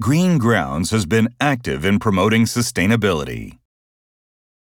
Green Grounds has been active in promoting sustainability.